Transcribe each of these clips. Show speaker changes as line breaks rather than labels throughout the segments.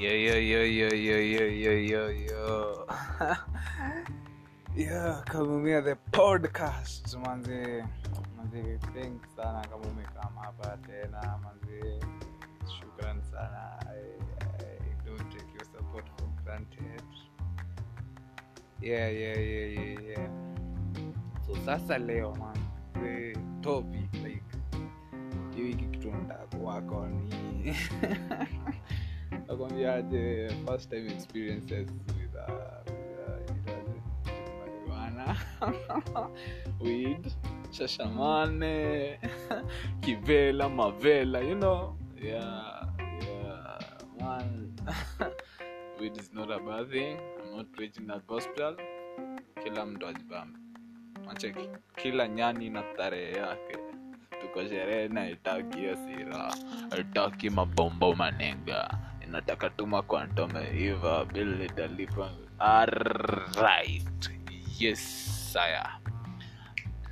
Yo, yo, yo, yo, yo, yo, yo, yo, yo. yeah, Kamumia the podcast manzi manzi thanks sana kama umekama hapa tena manzi shukran sana. I, I don't take your support for granted. Yeah yeah yeah yeah yeah. So sasa leo man the topic like hii wiki kitu nataka kuwako nakwambiaje first time experiences with uh, uh, weed shashamane kivela mavela you know? Yeah yeah. Man weed is not a bad thing. I'm not preaching that gospel. Kila mtu ajibambe. Macheki kila nyani na tarehe yake. Tuko sherehe na itaki itaki mabombo manenga inataka tuma kwantomeiva bil litalipa alright. Yes saya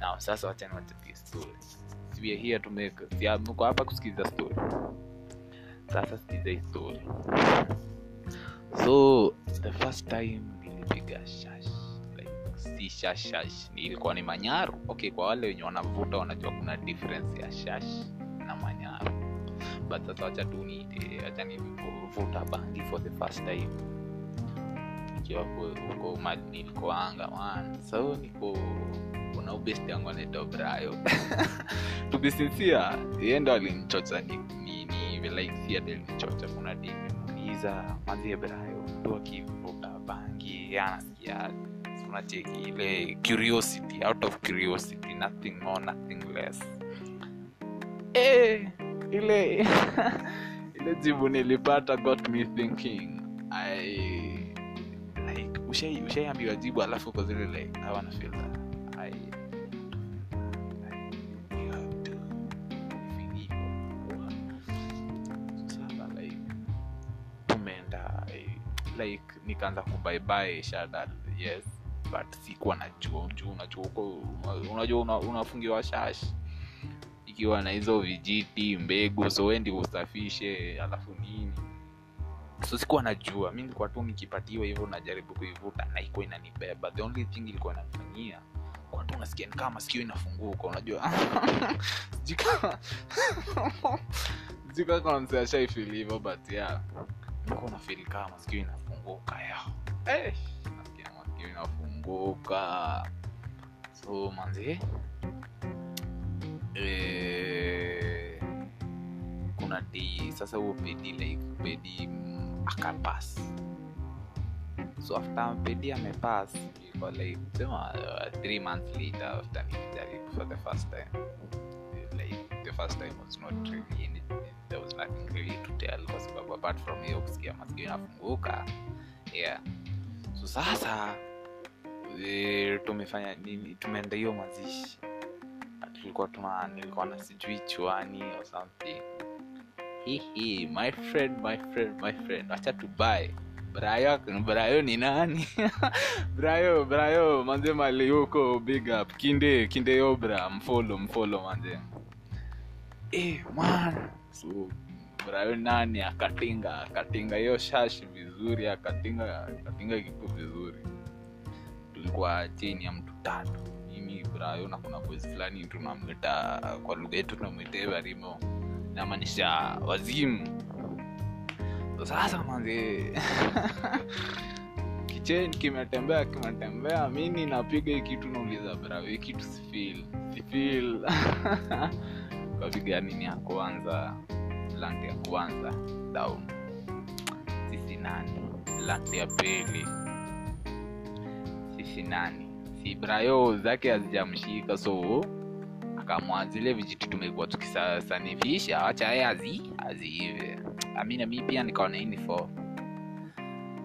now sasa wachani wachapie story. We are here to make si mko hapa kusikiza story. Sasa sikiza hii so the first time nilipiga shash like shash ni manyaru. Okay kwa wale wenye wanavuta wanajua kuna difference ya shash but sasa wacha tu niite wacha nivuta bangi for the first time. Nikiwa huko nilikoanga so niko kuna ubest yangu anaitwa brayo to be alinichocha ni, ni, ni like si ati alinichocha kuna dimuuliza mazie brayo mtu akivuta bangi anasikia unacheki ile curiosity out of curiosity nothing more nothing less. Eh, ile ile jibu nilipata got me thinking i like ushai ushaiambiwa jibu alafu uko zile like i wanna feel that i like eh, nikaanza kubaibai shada yes but sikuwa najua juu unajua unajua una- unafungiwa shash ikiwa na hizo vijiti mbegu so wendi usafishe alafu nini? So sikuwa najua mi nilikuwa tu nikipatiwa hivyo najaribu kuivuta na ikuwa inanibeba. The only thing ilikuwa inafanyia kwa tu masikio inafunguka unajua. Kuna msee ashaifeel hivyo but yeah. Nilikuwa nafeel kama masikio inafunguka ya Eh, masikio inafunguka. So manzi eh, kuna di sasa huo pedi like pedi akapas so after pedi amepass ilikuwa like sema uh, three months later after nilijaribu for the first time. Like so sasa eh, tumefanya nini? Tumeenda hiyo mazishi tulikuwa tuna nilikuwa na sijui chuani or something. Hihi my friend my friend my friend. Acha tubae. Brayo brayo ni nani? Brayo brayo manze mali huko big up. Kinde kinde yobra. Mfolo mfolo manze. Eh man. So brayo nani? Akatinga akatinga hiyo shashi vizuri akatinga akatinga kitu vizuri. Tulikuwa chini ya mtu tatu brayo na kuna boys fulani tunamwita kwa lugha yetu tunamwita evarimo namaanisha wazimu. Sasa manzi kicheni kimetembea kimetembea mini napiga hii kitu nauliza brayo hii sifil sifil kapiga nini ya kwanza lanti ya kwanza down. Sisi nani? Lanti ya pili. Sisi nani si brayo zake hazijamshika so akamwa zile vijitu tumekuwa tukisanifisha wacha yeye azi aziive. Amina mi pia nikaona hii fo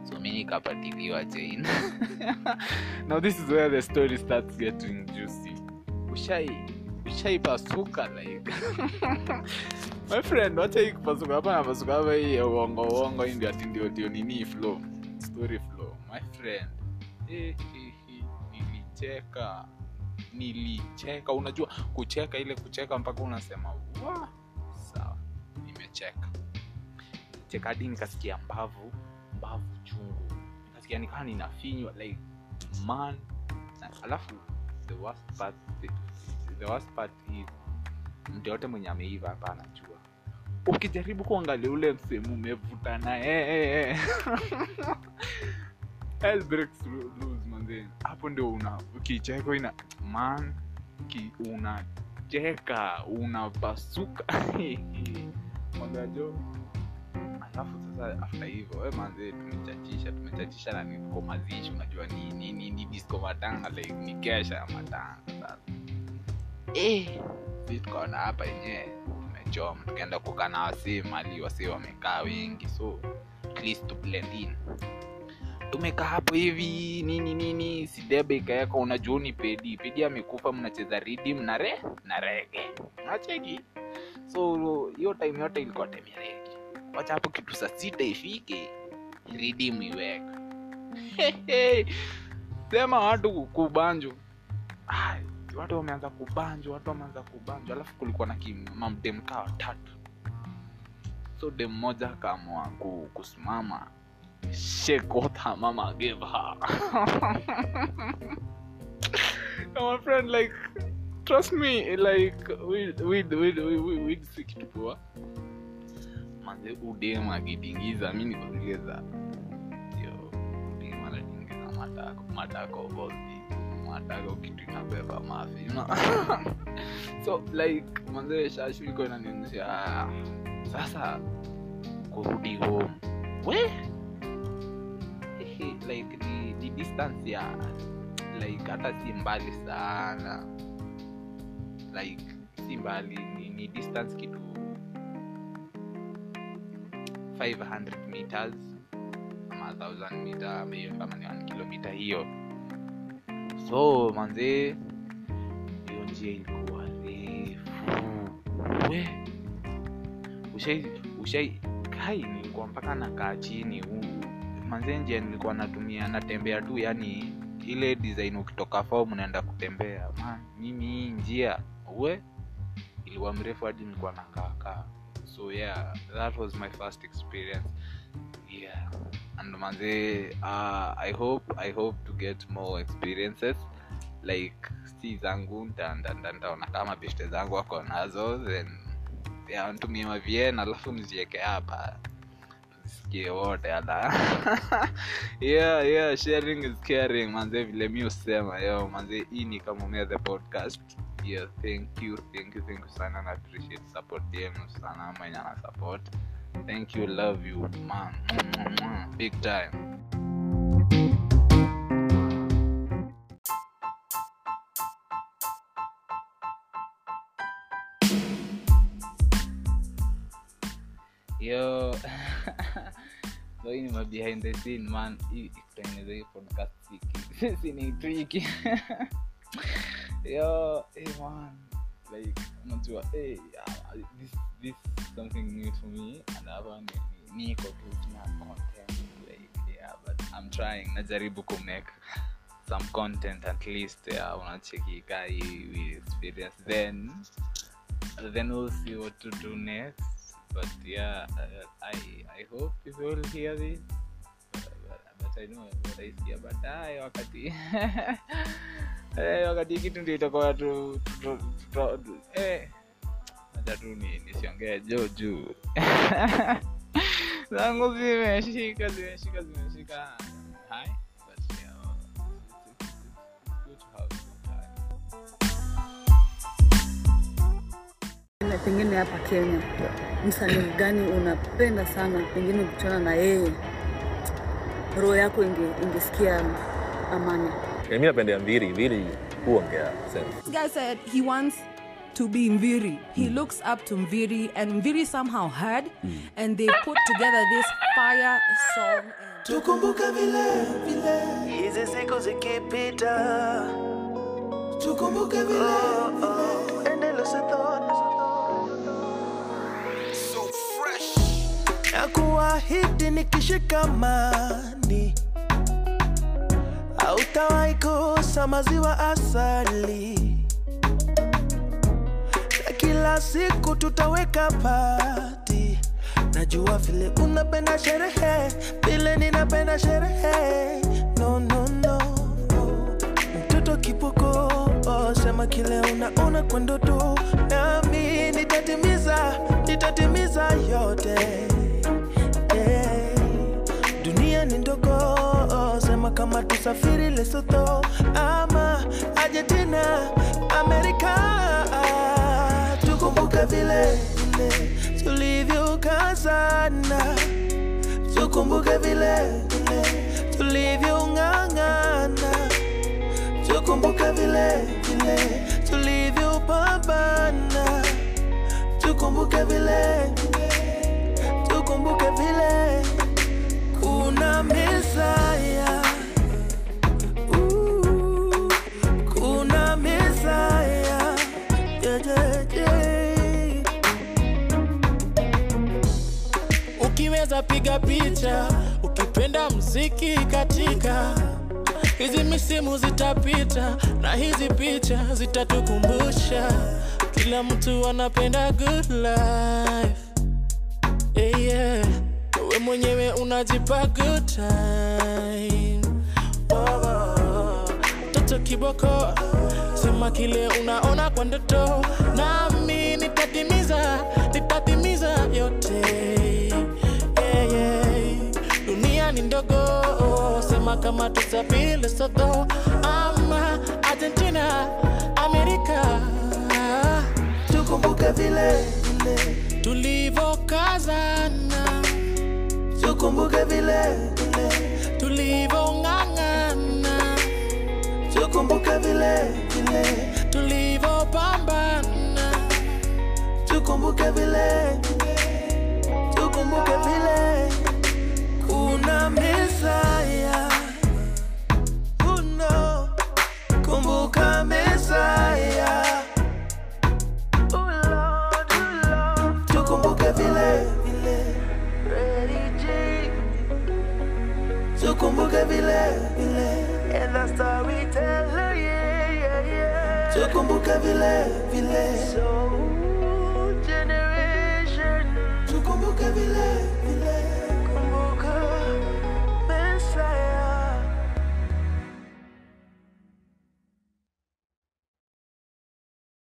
so mi nikapatiliwa chain. Now this is where the story starts getting juicy. Ushai ushaipasuka like. My friend wacha kupasuka hapa napasuka hapa hii uongo uongo hii ndio ati nini flow. Story flow. My friend. Eh, eh, nilicheka nilicheka unajua kucheka ile kucheka mpaka unasema wa sawa nimecheka. Cheka hadi nikasikia mbavu mbavu chungu. Nikasikia nikaa ninafinywa like man. Alafu the worst part the, the worst part is mtu yote mwenye ameiva hapa anajua. Ukijaribu kuangalia ule msehemu umevuta na eh, hapo ndio una ukicheko ina man ki, unacheka unapasuka. Mwambia alafu sasa afta hivyo we manze tumechachisha tumechachisha na niko mazishi unajua ni, ni, ni, ni disco matanga like ni kesha ya matanga. Sasa eh, tukaona hapa yenyewe tumechoma tukaenda kukaa na wasee mali wasee wamekaa wengi so at least to blend in tumekaa hapo hivi nini nini sidebe ikaweka unajua ni pedi pedi amekufa mnacheza ridim na na rege nacheki so hiyo time yote ilikuwa time ya rege wacha hapo kitu saa sita ifike ridim iweka. Sema watu kubanjwa watu wameanza kubanjwa watu wameanza kubanjwa alafu kulikuwa na mamdemkaa watatu. So dem moja akaamua kusimama shake what mama gave her. My friend like trust me like see kitu poa manze udem akidingiza mi niko zile za yo udem anadingiza matako matako bosi matako kitu inabeba you so like manze shashu iko inanionyesha ah, sasa kurudi home. We Ehe, like ni, ni distance ya like hata si mbali sana. Like si mbali ni, ni distance kitu 500 meters ama 1000 meter maybe kama ni 1 kilomita hiyo. So manzee hiyo njia ilikuwa refu. Ushai ushai kai nilikuwa mpaka nakaa chini u- manzee njia nilikuwa natumia natembea tu yani ile design ukitoka form unaenda kutembea. Ma mimi hii njia we ilikuwa mrefu hadi nilikuwa nakaakaa so yeah that was my first experience. Yeah and manze uh, i hope i hope to get more experiences. Like si zangu nta- nta- nta- ntaona kama beshte zangu wako nazo then yeah, ntumie mavyena alafu nizieke hapa tusikie wote caring manze vile mi usema yo manze hii ni kamumea the podcast. Yeah thank you thank you thank you sana na support yenu sana mwenye ana thank you love you man big time hii ni ma behind the scene man. Hii kutengeneza hii podcast siki sisi ni tricky yo hey man. Like unajua hey uh, this this something new to me and hapa ni- niko tu tuna content like yeah but i'm trying. Najaribu ku make some content at least yeah unacheki kai experience. Then then we'll see what to do next but yeah uh, i i hope people will hear this. But, but, but i know what i see baadaye wakati eh, wakati kitu ndio itakuwa tu eh acha tu ni nisiongee juu juu. Zangu zimeshika zimeshika zimeshika time
pengine hapa Kenya, msanii gani unapenda sana, pengine ukutana na yeye? Roho yako inge, ingesikia amani?
Mimi napendea Mviri. Mviri huongea sense.
This guy said he wants to be Mviri. He looks up to Mviri, and Mviri somehow heard, and they put together this fire song.
Tukumbuka vile vile. Hizi siku zikipita. Tukumbuke vile vile. Endeleza thought na kuahidi nikishikamani. Hautawahi kosa maziwa asali. Na kila siku tutaweka pati. Najua vile unapenda sherehe vile ninapenda sherehe. No, no, no. mtoto kipoko oh, sema kile unaona kwa ndoto. Nami nitatimiza nitatimiza yote kama tusafiri lesotho ama argentina amerika. Tukumbuke vile vile tulivyokazana tukumbuke vile vile tulivyong'ang'ana. Tukumbuke vile vile tulivyopambana. Tukumbuke vile tukumbuke
piga picha ukipenda mziki katika. Hizi misimu zitapita na hizi picha zitatukumbusha. Kila mtu anapenda good life. Yeah, yeah. we mwenyewe unajipa good time. Oh, toto kiboko sema kile unaona kwa ndoto. Nami ndogo. Sema kama tusafiri lesotho ama argentina amerika
tukumbuke vile
tulivokazana
tukumbuke vile vile.
Tulivong'ang'ana
tukumbuke vile vile.
Tulivopambana
tukumbuke vile. Tukumbuke tukumbuke vile vile, and the storyteller, yeah, yeah, yeah, tukumbuke vile vile, so generation, tukumbuke vile